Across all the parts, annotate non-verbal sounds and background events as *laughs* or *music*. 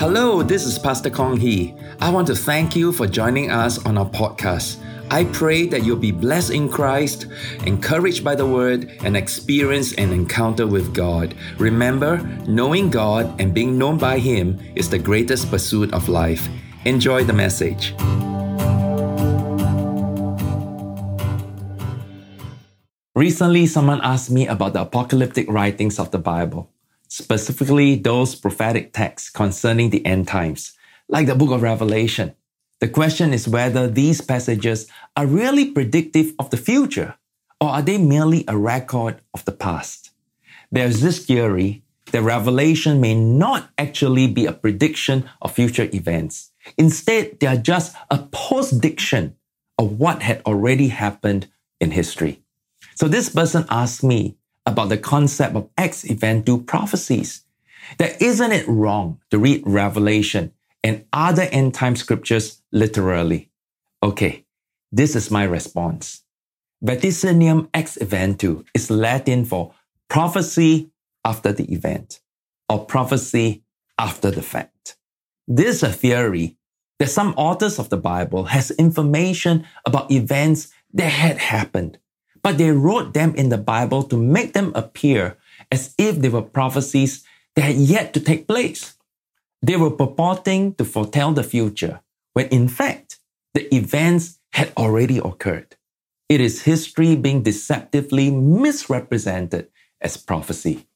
Hello, this is Pastor Kong Hee. I want to thank you for joining us on our podcast. I pray that you'll be blessed in Christ, encouraged by the word, and experience an encounter with God. Remember, knowing God and being known by Him is the greatest pursuit of life. Enjoy the message. Recently, someone asked me about the apocalyptic writings of the Bible specifically those prophetic texts concerning the end times, like the book of Revelation. The question is whether these passages are really predictive of the future, or are they merely a record of the past? There's this theory that Revelation may not actually be a prediction of future events. Instead, they are just a postdiction of what had already happened in history. So this person asked me, about the concept of ex eventu prophecies. That isn't it wrong to read Revelation and other end time scriptures literally? Okay, this is my response. Vaticinium ex eventu is Latin for prophecy after the event or prophecy after the fact. This is a theory that some authors of the Bible has information about events that had happened but they wrote them in the Bible to make them appear as if they were prophecies that had yet to take place. They were purporting to foretell the future, when in fact, the events had already occurred. It is history being deceptively misrepresented as prophecy.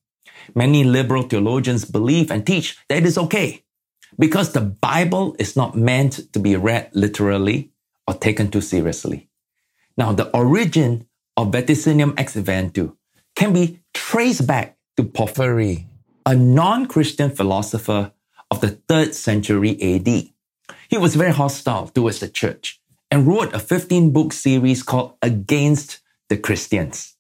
Many liberal theologians believe and teach that it is okay because the Bible is not meant to be read literally or taken too seriously. Now, the origin of Vaticinium ex eventu can be traced back to Porphyry, a non-Christian philosopher of the 3rd century AD. He was very hostile towards the church and wrote a 15-book series called Against the Christians.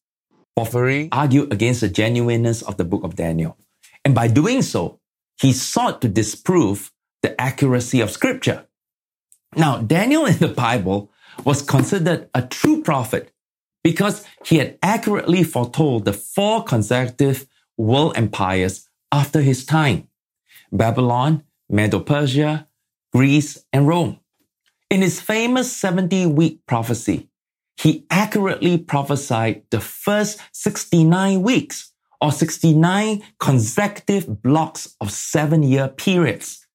Porphyry argued against the genuineness of the book of Daniel. And by doing so, he sought to disprove the accuracy of scripture. Now, Daniel in the Bible was considered a true prophet because he had accurately foretold the four consecutive world empires after his time Babylon, Medo Persia, Greece, and Rome. In his famous 70 week prophecy, he accurately prophesied the first 69 weeks or 69 consecutive blocks of seven year periods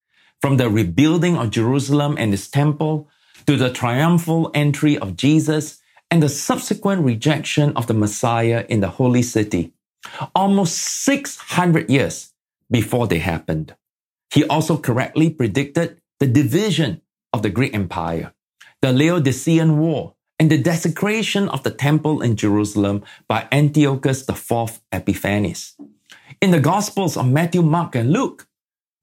from the rebuilding of Jerusalem and its temple to the triumphal entry of Jesus and the subsequent rejection of the Messiah in the holy city, almost 600 years before they happened. He also correctly predicted the division of the Greek Empire, the Laodicean War, and the desecration of the temple in Jerusalem by Antiochus IV Epiphanes. In the Gospels of Matthew, Mark, and Luke,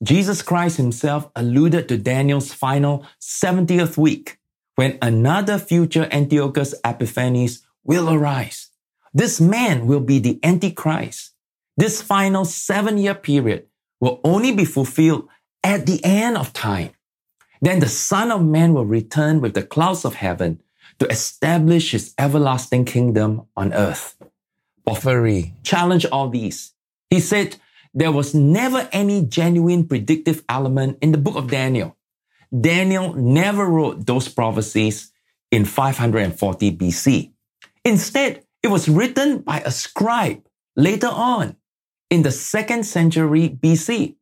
Jesus Christ himself alluded to Daniel's final 70th week when another future Antiochus Epiphanes will arise. This man will be the Antichrist. This final seven year period will only be fulfilled at the end of time. Then the Son of Man will return with the clouds of heaven to establish his everlasting kingdom on earth. Porphyry challenged all these. He said there was never any genuine predictive element in the book of Daniel. Daniel never wrote those prophecies in 540 BC. Instead, it was written by a scribe later on in the second century BC.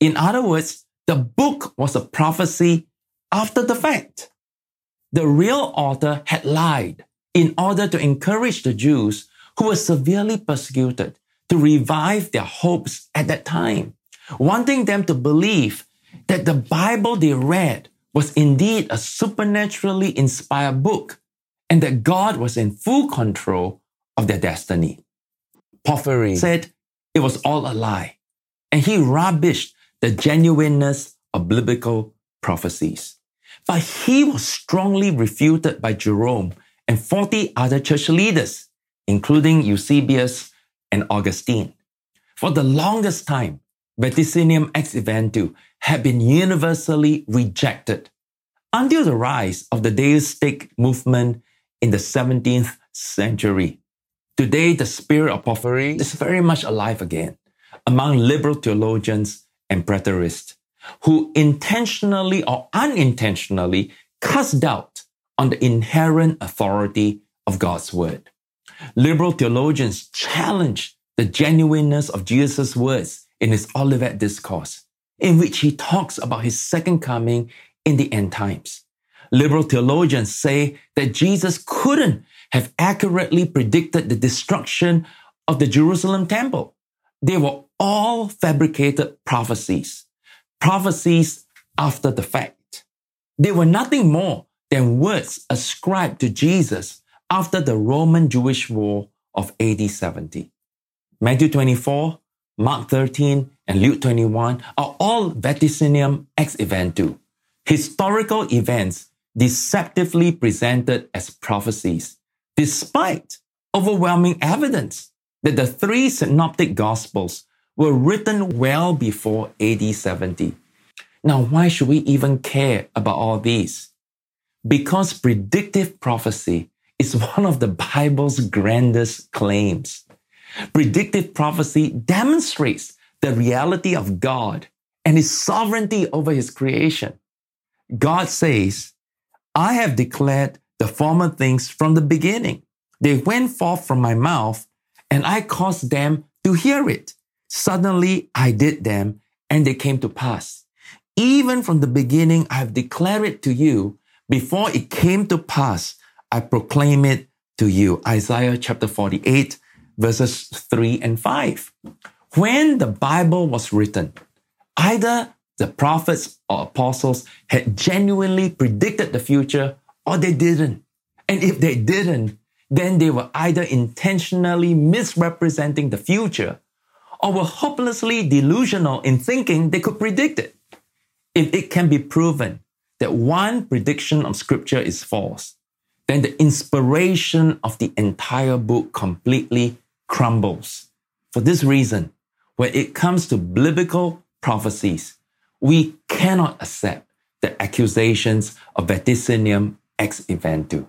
In other words, the book was a prophecy after the fact. The real author had lied in order to encourage the Jews who were severely persecuted to revive their hopes at that time, wanting them to believe that the Bible they read was indeed a supernaturally inspired book and that God was in full control of their destiny. Porphyry said it was all a lie, and he rubbished the genuineness of biblical prophecies. But he was strongly refuted by Jerome and 40 other church leaders, including Eusebius and Augustine. For the longest time, Vaticinium ex eventu had been universally rejected until the rise of the deistic movement in the 17th century. Today, the spirit of porphyry is very much alive again among liberal theologians and preterists. who intentionally or unintentionally cast doubt on the inherent authority of God's word. Liberal theologians challenge the genuineness of Jesus' words in his Olivet Discourse, in which he talks about his second coming in the end times. Liberal theologians say that Jesus couldn't have accurately predicted the destruction of the Jerusalem temple. They were all fabricated prophecies, prophecies after the fact. They were nothing more than words ascribed to Jesus after the Roman Jewish War of AD 70. Matthew 24, Mark 13, and Luke 21 are all vaticinium ex eventu, historical events deceptively presented as prophecies, despite overwhelming evidence that the three synoptic gospels were written well before AD 70. Now, why should we even care about all these? Because predictive prophecy is *laughs* one of the Bible's grandest claims. Predictive prophecy demonstrates the reality of God and his sovereignty over his creation. God says, I have declared the former things from the beginning. They went forth from my mouth, and I caused them to hear it. Suddenly I did them, and they came to pass. Even from the beginning, I have declared it to you. Before it came to pass, I proclaim it to you. Isaiah chapter 48, verses 3 and 5. When the Bible was written, either the prophets or apostles had genuinely predicted the future or they didn't. And if they didn't, then they were either intentionally misrepresenting the future or were hopelessly delusional in thinking they could predict it. If it can be proven that one prediction of scripture is false, then the inspiration of the entire book completely crumbles. For this reason, when it comes to biblical prophecies, we cannot accept the accusations of vaticinium ex eventu.